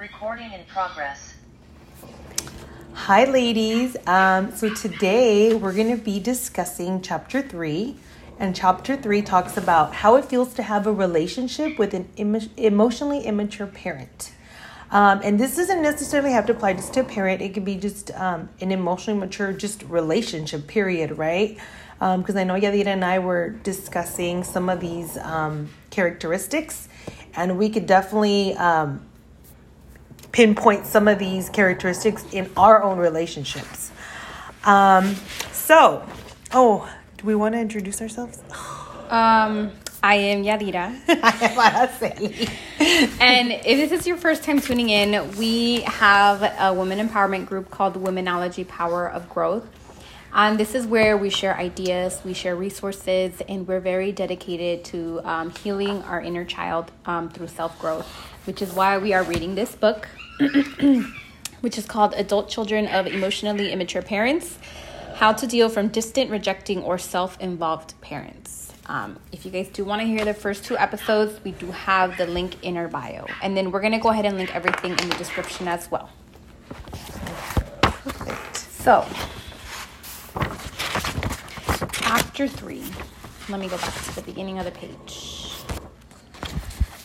Recording in progress. Hi, ladies. Um, so today we're going to be discussing chapter three. And chapter three talks about how it feels to have a relationship with an emo- emotionally immature parent. Um, and this doesn't necessarily have to apply just to a parent, it could be just um, an emotionally mature, just relationship, period, right? Because I know Yadira and I were discussing some of these um, characteristics, and we could definitely um, pinpoint some of these characteristics in our own relationships. Um, so, oh, do we want to introduce ourselves? Um, I am Yadira. I am Araceli. and if this is your first time tuning in, we have a women empowerment group called Womenology Power of Growth. And this is where we share ideas, we share resources, and we're very dedicated to um, healing our inner child um, through self growth, which is why we are reading this book, which is called Adult Children of Emotionally Immature Parents How to Deal from Distant, Rejecting, or Self Involved Parents. Um, if you guys do want to hear the first two episodes, we do have the link in our bio. And then we're going to go ahead and link everything in the description as well. Perfect. So, chapter three. Let me go back to the beginning of the page.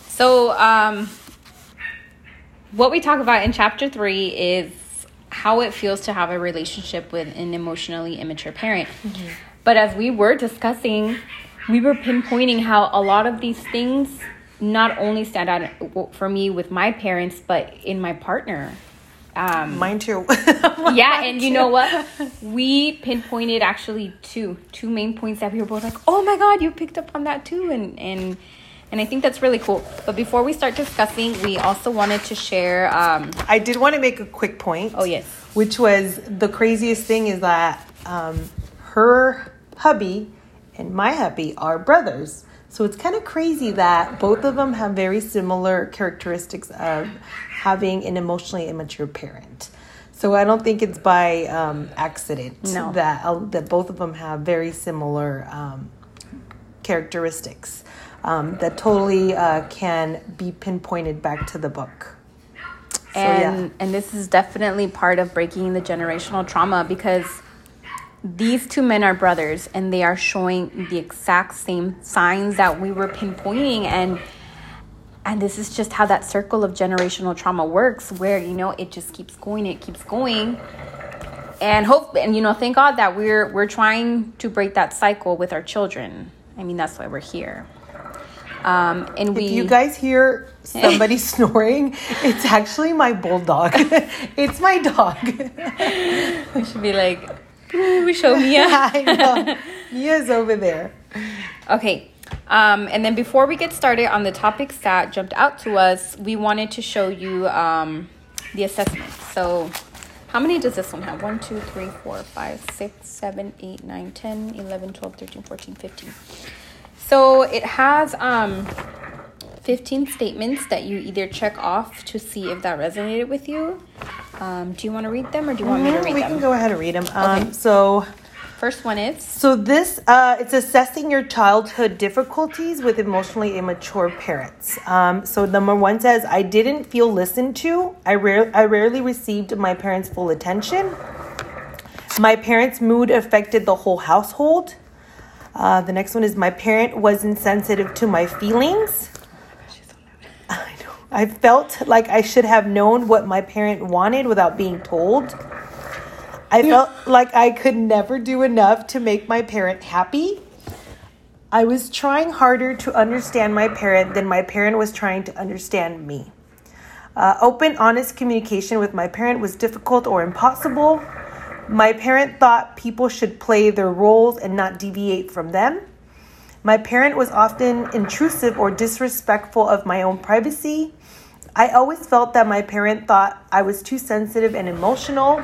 So, um, what we talk about in chapter three is how it feels to have a relationship with an emotionally immature parent. But as we were discussing, we were pinpointing how a lot of these things not only stand out for me with my parents, but in my partner. Um, Mine too. yeah, and you know what? We pinpointed actually two two main points that we were both like, "Oh my god, you picked up on that too," and and and I think that's really cool. But before we start discussing, we also wanted to share. Um, I did want to make a quick point. oh yes, Which was the craziest thing is that um, her hubby and my hubby are brothers. So it's kind of crazy that both of them have very similar characteristics of having an emotionally immature parent. So I don't think it's by um, accident No. that uh, that both of them have very similar um, characteristics um, that totally uh, can be pinpointed back to the book. So, and yeah. and this is definitely part of breaking the generational trauma because these two men are brothers and they are showing the exact same signs that we were pinpointing and and this is just how that circle of generational trauma works where you know it just keeps going it keeps going and hope and you know thank god that we're we're trying to break that cycle with our children i mean that's why we're here um and we If you guys hear somebody snoring, it's actually my bulldog. it's my dog. we should be like ooh show me I know. Mia's over there. Okay. Um, and then before we get started on the topics that jumped out to us, we wanted to show you um, the assessment. So, how many does this one have? 1, 2, 3, 4, 5, 6, 7, 8, 9, 10, 11, 12, 13, 14, 15. So, it has um, 15 statements that you either check off to see if that resonated with you. Um, do you want to read them or do you want me to read we them? We can go ahead and read them. Um, Okay. So, First one is so this uh, it's assessing your childhood difficulties with emotionally immature parents. Um, so number one says, I didn't feel listened to. I rare I rarely received my parents' full attention. My parents' mood affected the whole household. Uh, the next one is my parent was insensitive to my feelings. I felt like I should have known what my parent wanted without being told. I felt like I could never do enough to make my parent happy. I was trying harder to understand my parent than my parent was trying to understand me. Uh, open, honest communication with my parent was difficult or impossible. My parent thought people should play their roles and not deviate from them. My parent was often intrusive or disrespectful of my own privacy. I always felt that my parent thought I was too sensitive and emotional.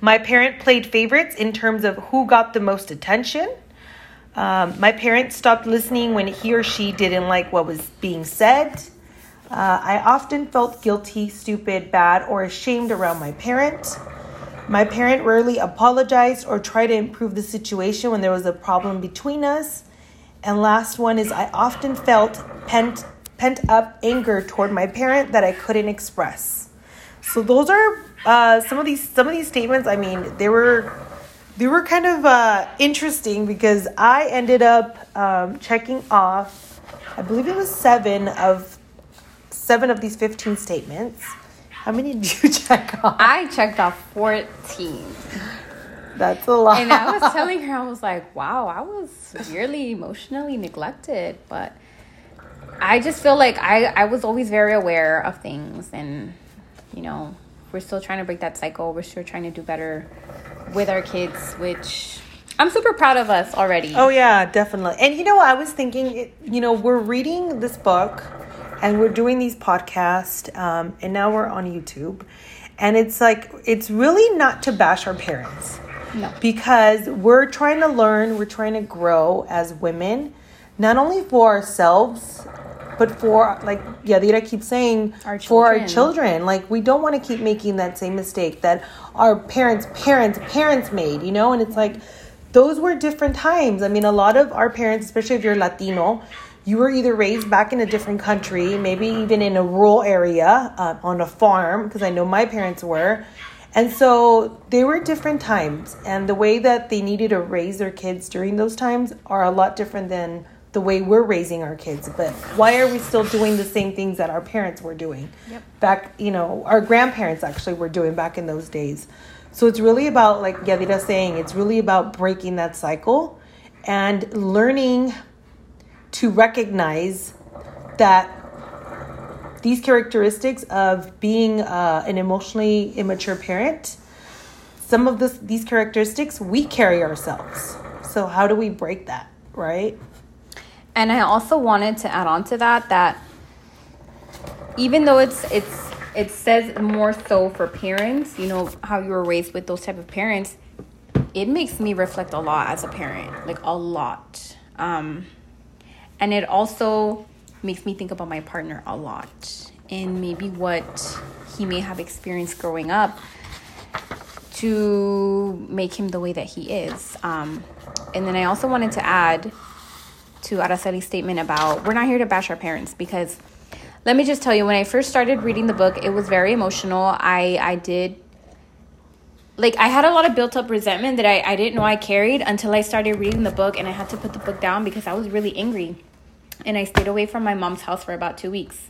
My parent played favorites in terms of who got the most attention. Um, my parent stopped listening when he or she didn't like what was being said. Uh, I often felt guilty, stupid, bad, or ashamed around my parent. My parent rarely apologized or tried to improve the situation when there was a problem between us. And last one is I often felt pent pent up anger toward my parent that I couldn't express. So those are uh, some of these some of these statements. I mean, they were they were kind of uh, interesting because I ended up um, checking off. I believe it was seven of seven of these fifteen statements. How many did you check off? I checked off 14. That's a lot. And I was telling her, I was like, wow, I was severely emotionally neglected. But I just feel like I, I was always very aware of things. And, you know, we're still trying to break that cycle. We're still trying to do better with our kids, which I'm super proud of us already. Oh, yeah, definitely. And, you know, I was thinking, you know, we're reading this book and we're doing these podcasts, um, and now we're on YouTube. And it's like, it's really not to bash our parents. No. Because we're trying to learn, we're trying to grow as women, not only for ourselves, but for, like Yadira keeps saying, Our for our children. Like, we don't want to keep making that same mistake that our parents, parents, parents made, you know? And it's like, those were different times. I mean, a lot of our parents, especially if you're Latino, you were either raised back in a different country, maybe even in a rural area uh, on a farm, because I know my parents were. And so they were different times. And the way that they needed to raise their kids during those times are a lot different than the way we're raising our kids. But why are we still doing the same things that our parents were doing? Yep. Back, you know, our grandparents actually were doing back in those days. So it's really about, like Yadira saying, it's really about breaking that cycle and learning to recognize that these characteristics of being uh, an emotionally immature parent, some of this, these characteristics we carry ourselves. So how do we break that, right? And I also wanted to add on to that that even though it's it's it says more so for parents, you know, how you were raised with those type of parents, it makes me reflect a lot as a parent, like a lot. Um, and it also makes me think about my partner a lot and maybe what he may have experienced growing up to make him the way that he is. Um, and then I also wanted to add to Araceli's statement about we're not here to bash our parents because let me just tell you when I first started reading the book, it was very emotional. I I did like I had a lot of built up resentment that I, I didn't know I carried until I started reading the book and I had to put the book down because I was really angry. And I stayed away from my mom's house for about two weeks.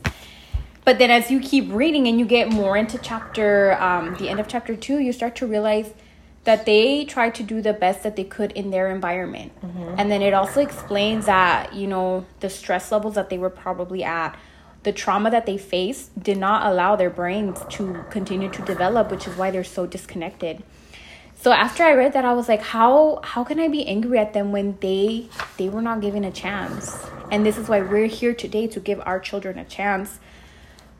But then as you keep reading and you get more into chapter um, the end of chapter two, you start to realize that they tried to do the best that they could in their environment. Mm-hmm. And then it also explains that, you know, the stress levels that they were probably at, the trauma that they faced did not allow their brains to continue to develop, which is why they're so disconnected. So after I read that, I was like, how how can I be angry at them when they they were not given a chance? And this is why we're here today to give our children a chance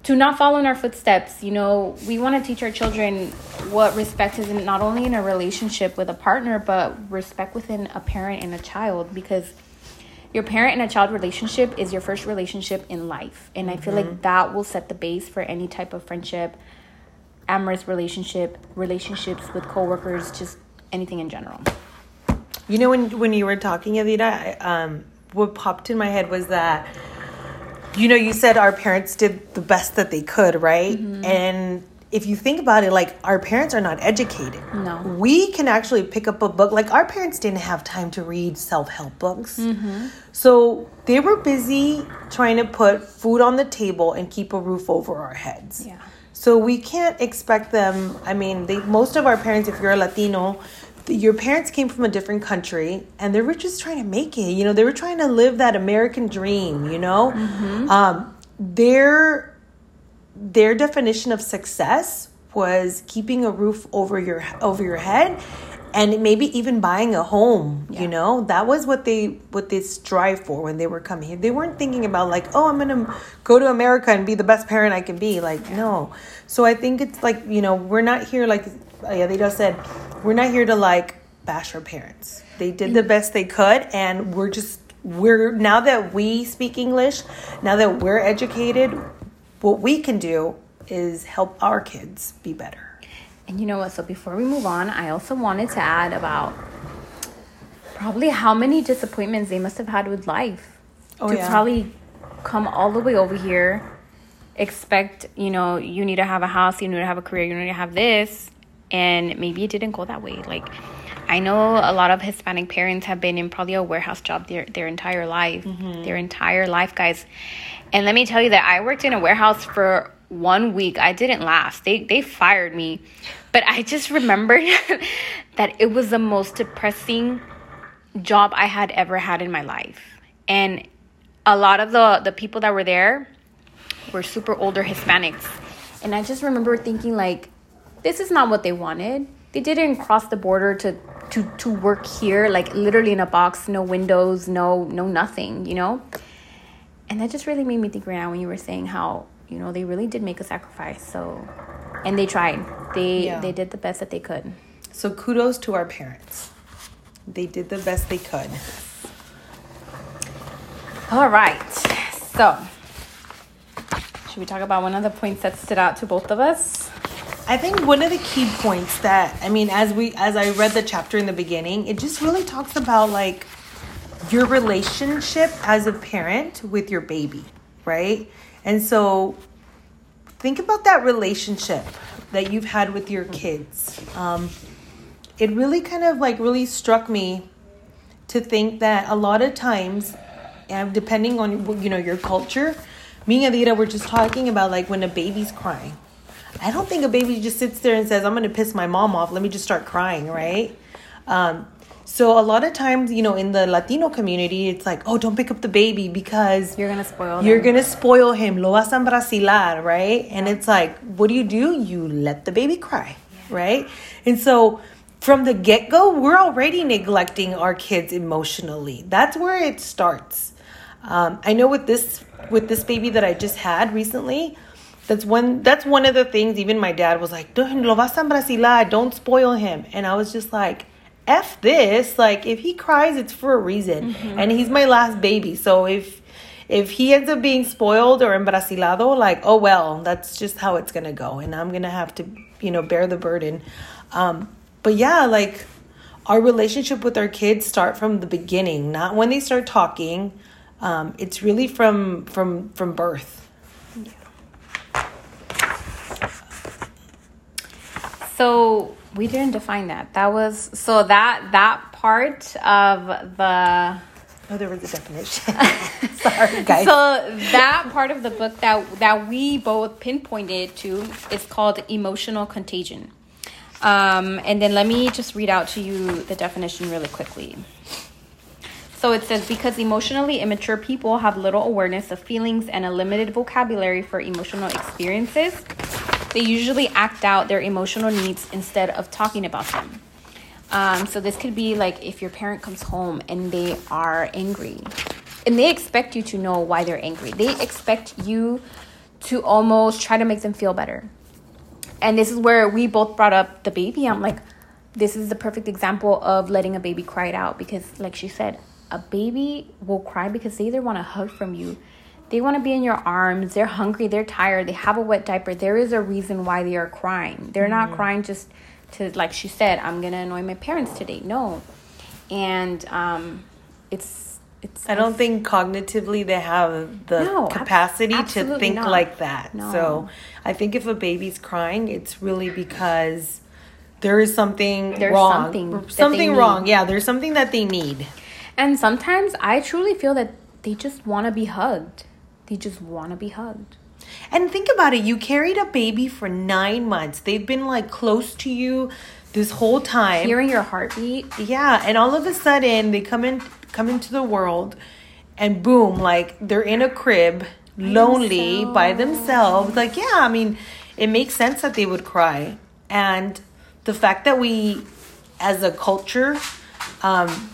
to not follow in our footsteps. You know, we want to teach our children what respect is in, not only in a relationship with a partner, but respect within a parent and a child because your parent and a child relationship is your first relationship in life. And I feel like that will set the base for any type of friendship, amorous relationship, relationships with coworkers, just anything in general. You know, when when you were talking, Evita, um, what popped in my head was that, you know, you said our parents did the best that they could, right? Mm-hmm. And if you think about it, like our parents are not educated. No. we can actually pick up a book. Like our parents didn't have time to read self help books, mm-hmm. so they were busy trying to put food on the table and keep a roof over our heads. Yeah. So we can't expect them. I mean, they most of our parents, if you're a Latino, your parents came from a different country and they were just trying to make it. You know, they were trying to live that American dream. You know, um, their their definition of success was keeping a roof over your over your head and maybe even buying a home you know? That was what they what they strive for when they were coming here. They weren't thinking about like oh i'm gonna go to america and be the best parent i can be like no. So i think it's like you know we're not here like uh, yeah they just said we're not here to like bash our parents. They did the mm. best they could and we're just we're now that we speak english now that we're educated what we can do is help our kids be better And you know what? So before we move on, I also wanted to add about probably how many disappointments they must have had with life Oh, to yeah. probably come all the way over here, expect, you know, you need to have a house, you need to have a career, you need to have this, and maybe it didn't go that way. Like, I know a lot of Hispanic parents have been in probably a warehouse job their, their entire life, mm-hmm. their entire life, guys. And let me tell you that I worked in a warehouse for one week. I didn't last. They they fired me. But I just remembered that it was the most depressing job I had ever had in my life. And a lot of the the people that were there were super older Hispanics. And I just remember thinking like this is not what they wanted. They didn't cross the border to to to work here like literally in a box, no windows, no no nothing, you know? And that just really made me think right now when you were saying how, you know, they really did make a sacrifice. So and they tried. They yeah. they did the best that they could. So kudos to our parents. They did the best they could. All right. So, should we talk about one of the points that stood out to both of us? I think one of the key points that I mean, as we as I read the chapter in the beginning, it just really talks about like your relationship as a parent with your baby, right? And so think about that relationship that you've had with your kids. Um, it really kind of like really struck me to think that a lot of times, and depending on you know your culture, me and Yadira were just talking about like when a baby's crying I don't think a baby just sits there and says, I'm going to piss my mom off. Let me just start crying, right? Um, so a lot of times, you know, in the Latino community, it's like, oh, don't pick up the baby because you're gonna spoil. You're gonna spoil him. Lo vas a embracilar, right? And it's like, what do you do? You let the baby cry, yeah. right? And so from the get go, we're already neglecting our kids emotionally. That's where it starts. Um, I know with this with this baby that I just had recently, that's one that's one of the things even my dad was like lo vas a brasilar don't spoil him and i was just like f this like if he cries it's for a reason. Mm-hmm. and he's my last baby. So if if he ends up being spoiled or embracilado like oh well that's just how it's gonna go. And i'm gonna have to you know bear the burden. Um, but yeah like our relationship with our kids start from the beginning not when they start talking. Um, it's really from from from birth. So we didn't define that. That was so that that part of the Oh, there was a definition. Sorry, guys. So that part of the book that that we both pinpointed to is called emotional contagion. Um, and then let me just read out to you the definition really quickly. So it says because emotionally immature people have little awareness of feelings and a limited vocabulary for emotional experiences, they usually act out their emotional needs instead of talking about them. Um, so this could be like if your parent comes home and they are angry, and they expect you to know why they're angry. They expect you to almost try to make them feel better. And this is where we both brought up the baby. I'm like, this is the perfect example of letting a baby cry it out because, like she said, a baby will cry because they either want a hug from you they want to be in your arms. They're hungry. They're tired. They have a wet diaper. There is a reason why they are crying. They're mm-hmm. not crying just to, like she said, I'm going to annoy my parents today. No. And um, it's, it's. I don't think cognitively they have the no, capacity ab- to think not. like that. No. So I think if a baby's crying, it's really because there is something there's wrong. Something, something wrong. Yeah, there's something that they need. And sometimes I truly feel that they just want to be hugged. They just want to be hugged. And think about it you carried a baby for nine months. They've been like close to you this whole time. Hearing your heartbeat. Yeah. And all of a sudden they come in come into the world and boom, like they're in a crib, lonely themselves. by themselves. Like, yeah, I mean, it makes sense that they would cry. And the fact that we as a culture um,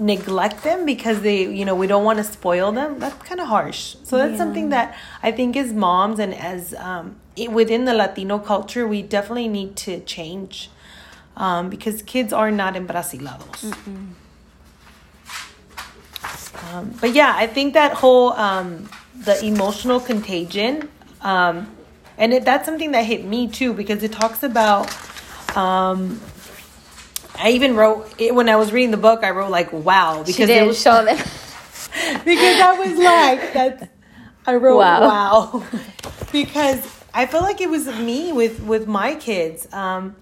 neglect them because they you know we don't want to spoil them that's kind of harsh. So that's yeah. something that i think as moms and as um, it, within the latino culture we definitely need to change um, because kids are not embracilados um, but yeah i think that whole um, the emotional contagion um, and it, that's something that hit me too because it talks about um, I even wrote it when I was reading the book. I wrote like, "Wow," because she didn't was, show them because I was like, "That's." I wrote Wow. wow, because I feel like it was me with with my kids. Um,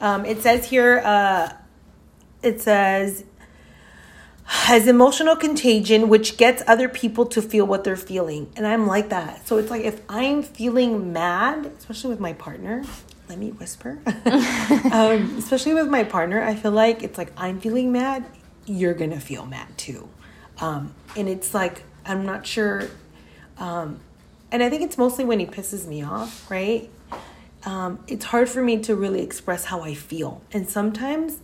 um, it says here, uh, it says has emotional contagion which gets other people to feel what they're feeling and i'm like that so it's like if i'm feeling mad especially with my partner let me whisper um, especially with my partner i feel like it's like i'm feeling mad you're gonna feel mad too um, and it's like i'm not sure um, and i think it's mostly when he pisses me off right um, it's hard for me to really express how i feel and sometimes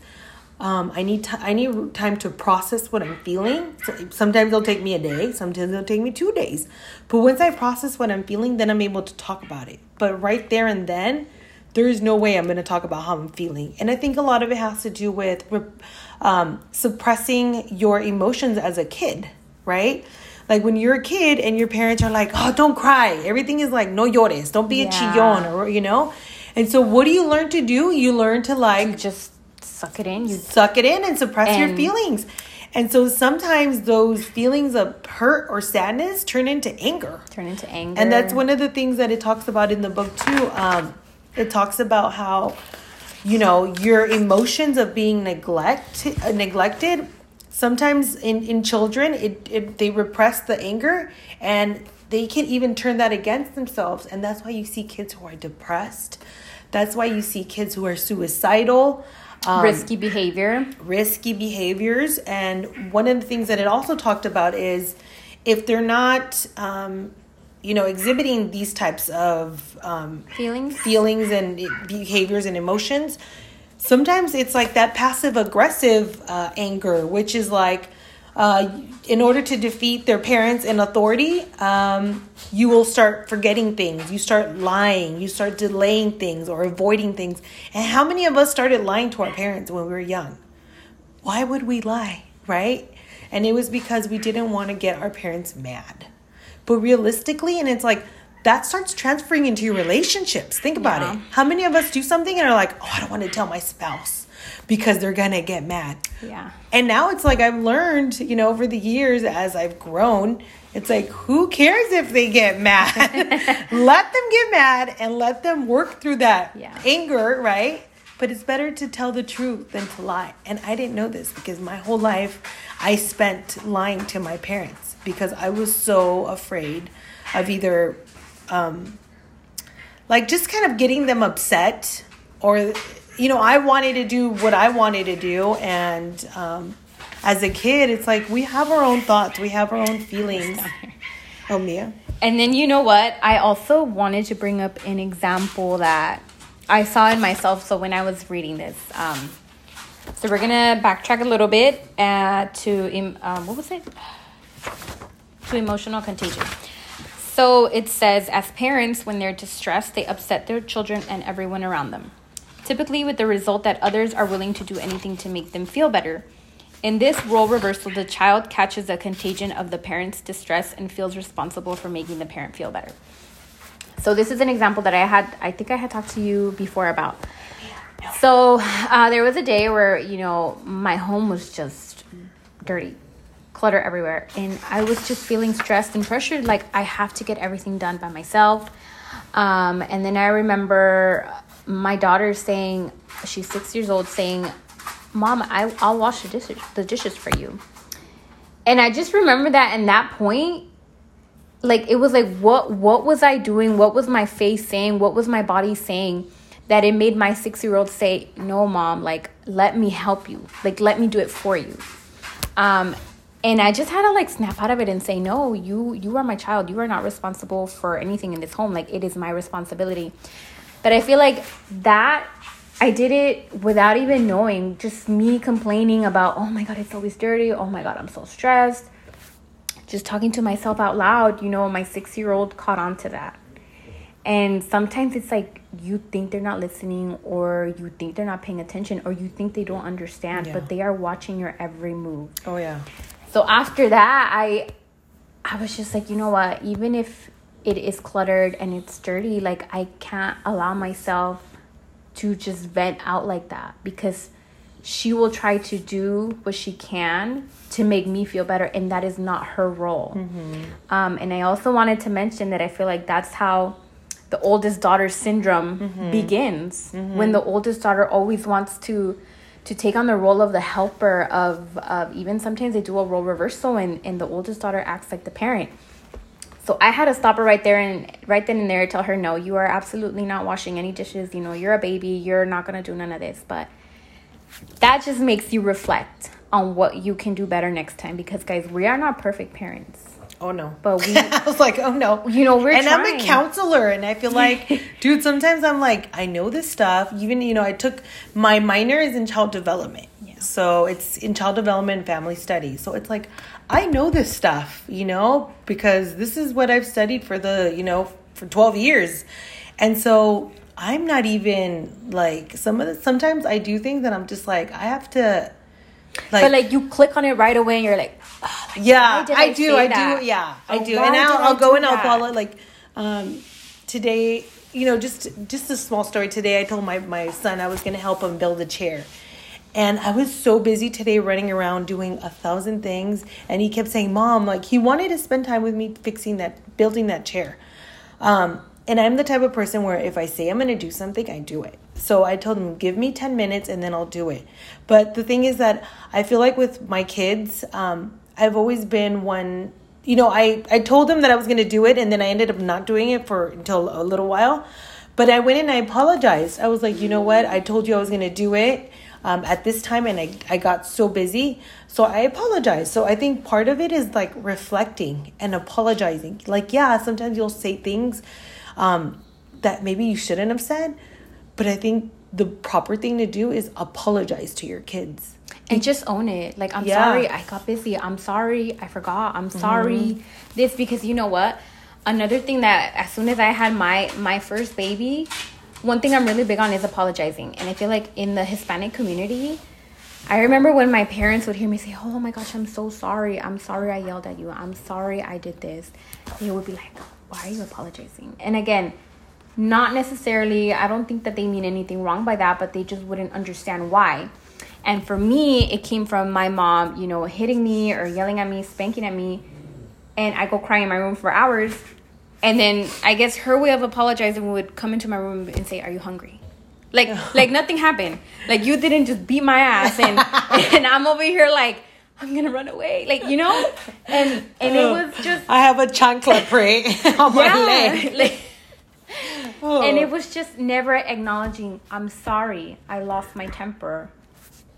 um, I need t- I need time to process what I'm feeling. So sometimes it'll take me a day. Sometimes it'll take me two days. But once I process what I'm feeling, then I'm able to talk about it. But right there and then, there is no way I'm going to talk about how I'm feeling. And I think a lot of it has to do with um, suppressing your emotions as a kid, right? Like when you're a kid and your parents are like, "Oh, don't cry." Everything is like, "No llores." Don't be a Yeah. chillon, or you know. And so, what do you learn to do? You learn to like You just suck it in. You suck it in and suppress your feelings. And so sometimes those feelings of hurt or sadness turn into anger. turn into anger. And that's one of the things that it talks about in the book too. Um, it talks about how, you know, your emotions of being neglect uh, neglected. Sometimes in in children, it, it they repress the anger and they can even turn that against themselves. And that's why you see kids who are depressed. That's why you see kids who are suicidal. Um, risky behavior. risky behaviors. And one of the things that it also talked about is if they're not, um, you know, exhibiting these types of um, Feelings? feelings and behaviors and emotions, sometimes it's like that passive aggressive uh, anger, which is like, uh, in order to defeat their parents and authority, um, you will start forgetting things. You start lying. You start delaying things or avoiding things. And how many of us started lying to our parents when we were young? Why would we lie, right? And it was because we didn't want to get our parents mad. But realistically, and it's like that starts transferring into your relationships. Think about Yeah. it. How many of us do something and are like, oh, I don't want to tell my spouse because they're going to get mad. Yeah. And now it's like I've learned, you know, over the years as I've grown, it's like who cares if they get mad? let them get mad and let them work through that Yeah. anger, right? But it's better to tell the truth than to lie. And I didn't know this because my whole life I spent lying to my parents because I was so afraid of either um like just kind of getting them upset or you know i wanted to do what i wanted to do and um, as a kid it's like we have our own thoughts we have our own feelings oh mia And then you know what? I also wanted to bring up an example that I saw in myself. So when I was reading this, um, so we're gonna backtrack a little bit uh, to um, what was it? To emotional contagion. So it says, as parents, when they're distressed, they upset their children and everyone around them. Typically, with the result that others are willing to do anything to make them feel better. In this role reversal, the child catches a contagion of the parent's distress and feels responsible for making the parent feel better. So this is an example that I had. I think I had talked to you before about. So uh, there was a day where you know my home was just dirty, clutter everywhere, and I was just feeling stressed and pressured. Like I have to get everything done by myself. Um, and then I remember my daughter saying, she's six years old, saying, "Mom, I, I'll wash the dishes, the dishes for you." And I just remember that in that point, like it was like what what was I doing? What was my face saying? What was my body saying? That it made my six year old say, No, mom, like let me help you. Like let me do it for you. Um and I just had to like snap out of it and say, No, you you are my child. You are not responsible for anything in this home. Like it is my responsibility. But I feel like that I did it without even knowing, just me complaining about, oh my god, it's always dirty. Oh my god, I'm so stressed just talking to myself out loud, you know, my six year old caught on to that. And sometimes it's like you think they're not listening, or you think they're not paying attention, or you think they don't understand, Yeah. but they are watching your every move. oh yeah So after that, I I was just like, you know what? Even if it is cluttered and it's dirty, like I can't allow myself to just vent out like that because she will try to do what she can to make me feel better and that is not her role mm-hmm. um, and i also wanted to mention that i feel like that's how the oldest daughter syndrome mm-hmm. begins mm-hmm. when the oldest daughter always wants to to take on the role of the helper of, of even sometimes they do a role reversal and, and the oldest daughter acts like the parent so I had to stop her right there and right then and there tell her, no, you are absolutely not washing any dishes. You know, you're a baby. You're not going to do none of this. But that just makes you reflect on what you can do better next time because, guys, we are not perfect parents. Oh no. But we I was like, oh no. You know, we're And trying. I'm a counselor and I feel like dude, sometimes I'm like, I know this stuff. Even, you know, I took my minor is in child development. Yeah. So it's in child development and family studies. So it's like I know this stuff, you know, because this is what I've studied for the, you know, for 12 years. And so I'm not even like some of the sometimes I do think that I'm just like I have to like, but like you click on it right away and you're like, oh, like yeah, I, I, do, I that? do, yeah, I oh, do, and I'll, I'll go and I'll follow like um, today. You know, just just a small story. Today, I told my my son I was going to help him build a chair, and I was so busy today running around doing a thousand things. And he kept saying, "Mom, like he wanted to spend time with me fixing that, building that chair." Um, and I'm the type of person where if I say I'm going to do something, I do it. So I told him, give me 10 minutes and then I'll do it. But the thing is that I feel like with my kids, um, I've always been one, you know, I, I told them that I was going to do it and then I ended up not doing it for until a little while. But I went and I apologized. I was like, you know what? I told you I was going to do it um, at this time and I, I got so busy. So I apologized. So I think part of it is like reflecting and apologizing. Like, yeah, sometimes you'll say things um, that maybe you shouldn't have said, but I think the proper thing to do is apologize to your kids and just own it. Like, I'm yeah. sorry, I got busy. I'm sorry, I forgot. I'm sorry. Mm-hmm. This because you know what? Another thing that as soon as I had my my first baby, one thing I'm really big on is apologizing. And I feel like in the Hispanic community, I remember when my parents would hear me say, "Oh my gosh, I'm so sorry. I'm sorry I yelled at you. I'm sorry I did this." They would be like, "Why are you apologizing?" And again, not necessarily I don't think that they mean anything wrong by that, but they just wouldn't understand why. And for me, it came from my mom, you know, hitting me or yelling at me, spanking at me, and I go crying in my room for hours. And then I guess her way of apologizing would come into my room and say, "Are you hungry?" Like like nothing happened. Like you didn't just beat my ass and and I'm over here like I'm gonna run away. Like, you know? And and it oh, was just I have a chancla pray on my yeah, leg. Like, oh. And it was just never acknowledging, I'm sorry, I lost my temper.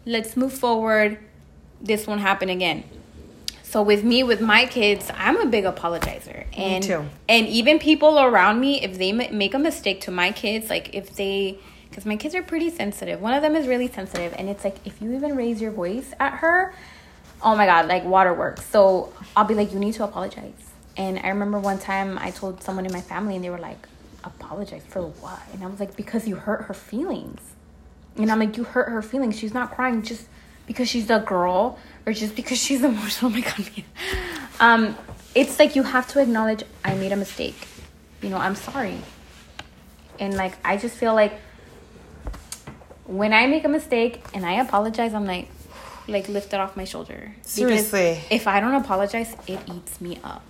Let's move forward. This won't happen again. So with me, with my kids, I'm a big apologizer, and and even people around me, if they make a mistake to my kids, like if they, because my kids are pretty sensitive. One of them is really sensitive, and it's like if you even raise your voice at her, oh my god, like waterworks. So I'll be like, you need to apologize. And I remember one time I told someone in my family, and they were like, apologize for what? And I was like, because you hurt her feelings. And I'm like, you hurt her feelings. She's not crying just because she's a girl or just because she's emotional. Oh my god. Um, it's like you have to acknowledge I made a mistake. You know, I'm sorry. And like I just feel like when I make a mistake and I apologize, I'm like like lift it off my shoulder. Seriously. Because if I don't apologize, it eats me up.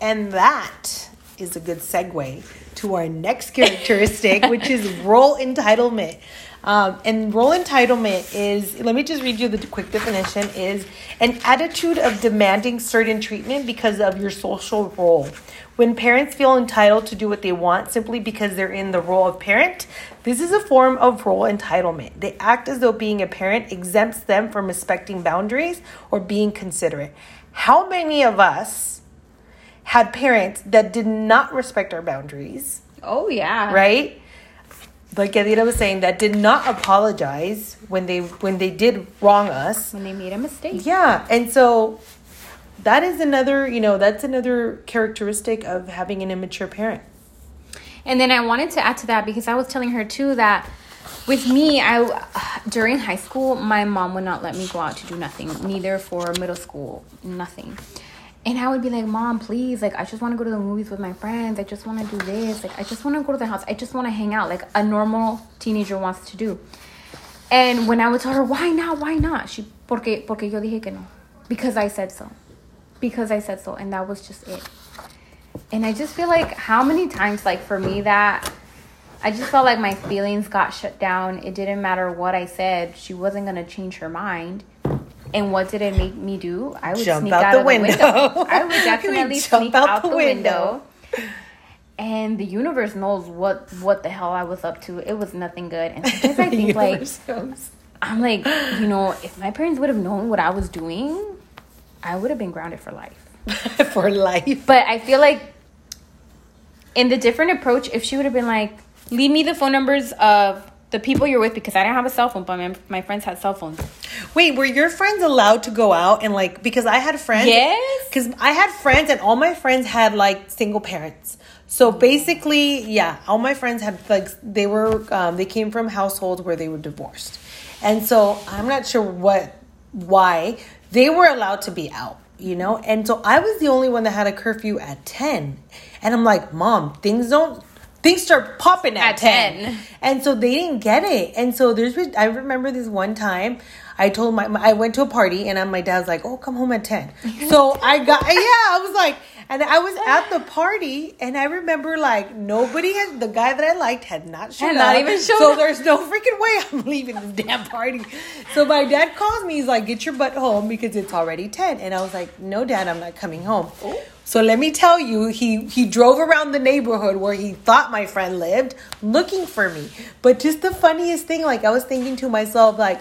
And that is a good segue to our next characteristic, which is role entitlement. Um, and role entitlement is, let me just read you the quick definition, is an attitude of demanding certain treatment because of your social role. When parents feel entitled to do what they want simply because they're in the role of parent, this is a form of role entitlement. They act as though being a parent exempts them from respecting boundaries or being considerate. How many of us had parents that did not respect our boundaries. Oh yeah. Right? Like Yadira was saying, that did not apologize when they when they did wrong us. When they made a mistake. Yeah. And so that is another, you know, that's another characteristic of having an immature parent. And then I wanted to add to that because I was telling her too that with me, I during high school, my mom would not let me go out to do nothing, neither for middle school, nothing. And I would be like, Mom, please, like, I just want to go to the movies with my friends. I just want to do this. Like, I just want to go to the house. I just want to hang out, like a normal teenager wants to do. And when I would tell her, why not, why not? She, porque, porque yo dije que no. Because I said so. Because I said so. And that was just it. And I just feel like how many times, like for me, that I just felt like my feelings got shut down. It didn't matter what I said. She wasn't going to change her mind. And what did it make me do? I would Jump sneak out out, the of window. the window. I would definitely jump sneak out out, the the window. window. And the universe knows what what the hell I was up to. It was nothing good. And sometimes I think like knows. I'm like, you know, if my parents would have known what I was doing, I would have been grounded for life. for life. But I feel like in the different approach, if she would have been like, leave me the phone numbers of the people you're with because I didn't have a cell phone, but my, my friends had cell phones. Wait, were your friends allowed to go out and like because I had friends? Yes. Because I had friends and all my friends had like single parents. So basically, yeah, all my friends had like they were um, they came from households where they were divorced, and so I'm not sure what why they were allowed to be out, you know. And so I was the only one that had a curfew at ten, and I'm like, Mom, things don't things start popping at, At 10. 10. And so they didn't get it. And so there's, I remember this one time I told my, I went to a party and I'm, my dad's like, oh, come home at 10. So I got, yeah, I was like, and I was at the party and I remember like nobody had, the guy that I liked had not shown Had up. not even shown up. So up. there's no freaking way I'm leaving this damn party. So my dad calls me, he's like, get your butt home because it's already 10. And I was like, no, dad, I'm not coming home. So let me tell you, he he drove around the neighborhood where he thought my friend lived, looking for me. But just the funniest thing, like I was thinking to myself, like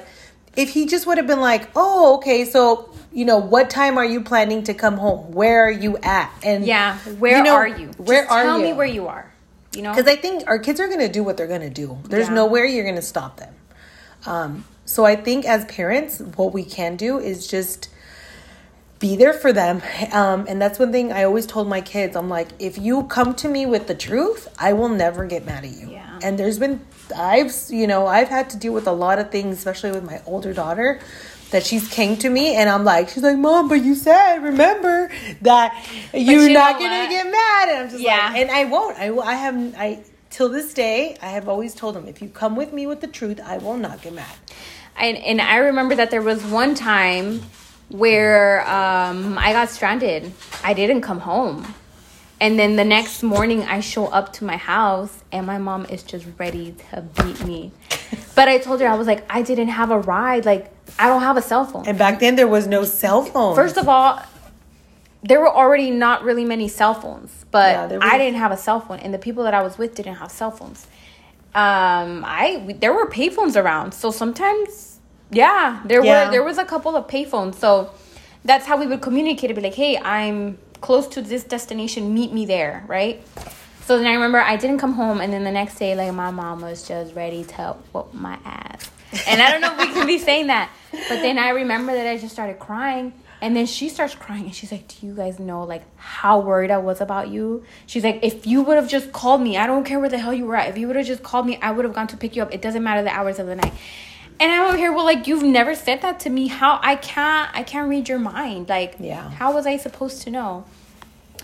if he just would have been like, "Oh, okay, so you know, what time are you planning to come home? Where are you at?" And Yeah, where you know, are you? Where Just are tell you? me where you are. You know, Because I think our kids are going to do what they're going to do. There's Yeah. nowhere you're going to stop them. Um, so I think as parents, what we can do is just be there for them. Um, and that's one thing I always told my kids. I'm like, if you come to me with the truth, I will never get mad at you. Yeah. And there's been, I've, you know, I've had to deal with a lot of things, especially with my older daughter. That she's came to me and I'm like, she's like, Mom, but you said, remember that you're you not gonna get mad. And I'm just Yeah. like, and I won't. I, I have, I, till this day, I have always told them, if you come with me with the truth, I will not get mad. and, and I remember that there was one time where um, I got stranded. I didn't come home. And then the next morning, I show up to my house, and my mom is just ready to beat me. But I told her, I was like, I didn't have a ride. Like, I don't have a cell phone. And back then, there was no cell phone. First of all, there were already not really many cell phones, but Yeah, I didn't have a cell phone, and the people that I was with didn't have cell phones. Um, I there were payphones around, so sometimes, yeah, there Yeah. were there was a couple of payphones. So that's how we would communicate. It'd be like, hey, I'm close to this destination. Meet me there, right? So then I remember I didn't come home, and then the next day, like my mom was just ready to whoop my ass. And I don't know if we can be saying that, but then I remember that I just started crying, and then she starts crying, and she's like, "Do you guys know like how worried I was about you?" She's like, "If you would have just called me, I don't care where the hell you were at. If you would have just called me, I would have gone to pick you up. It doesn't matter the hours of the night." And I'm over here, well, like you've never said that to me. How I can't, I can't read your mind. Like, Yeah. how was I supposed to know?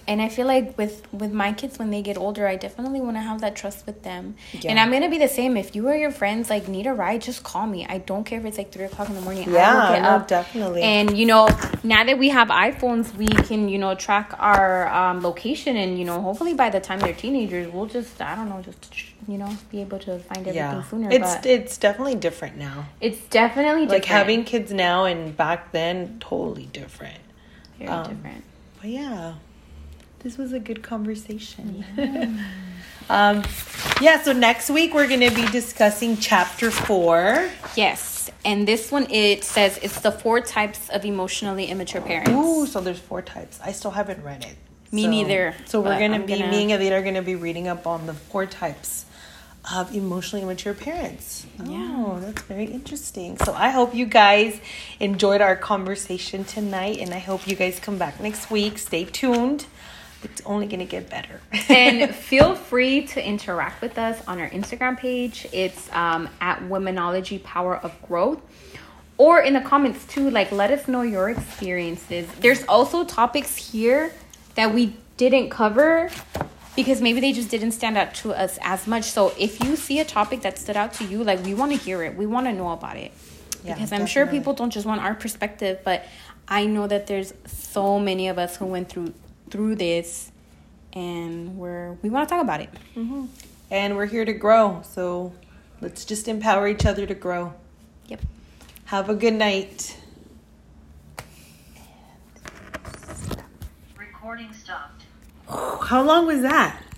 And i feel like with with my kids when they get older i definitely want to have that trust with them Yeah. and i'm gonna be the same if you or your friends like need a ride just call me i don't care if it's like three o'clock in the morning Yeah, no, up. definitely. and you know now that we have iphones we can you know track our um, location and you know hopefully by the time they're teenagers we'll just i don't know just you know be able to find everything yeah, sooner it's it's definitely different now. it's definitely different. Like having kids now and back then, totally different. very um, different But yeah, this was a good conversation. um, yeah, so next week we're going to be discussing chapter four. yes and this one it says it's the four types of emotionally immature parents Ooh, so there's four types. I still haven't read it. Me So- neither, So we're gonna I'm be gonna- me and Avita are gonna be reading up on the four types of emotionally immature parents. Oh, that's very interesting. So I hope you guys enjoyed our conversation tonight, and I hope you guys come back next week. Stay tuned. It's only gonna get better. and feel free to interact with us on our Instagram page. It's um, at Womenology Power of Growth. Or in the comments too, like let us know your experiences. There's also topics here that we didn't cover because maybe they just didn't stand out to us as much. So if you see a topic that stood out to you, like we want to hear it, we want to know about it. Yeah, because I'm sure people don't just want our perspective, but I know that there's so many of us who went through through this, and we're we want to talk about it. Mm-hmm. And we're here to grow. So let's just empower each other to grow. Yep. Have a good night. Recording stopped. How long was that?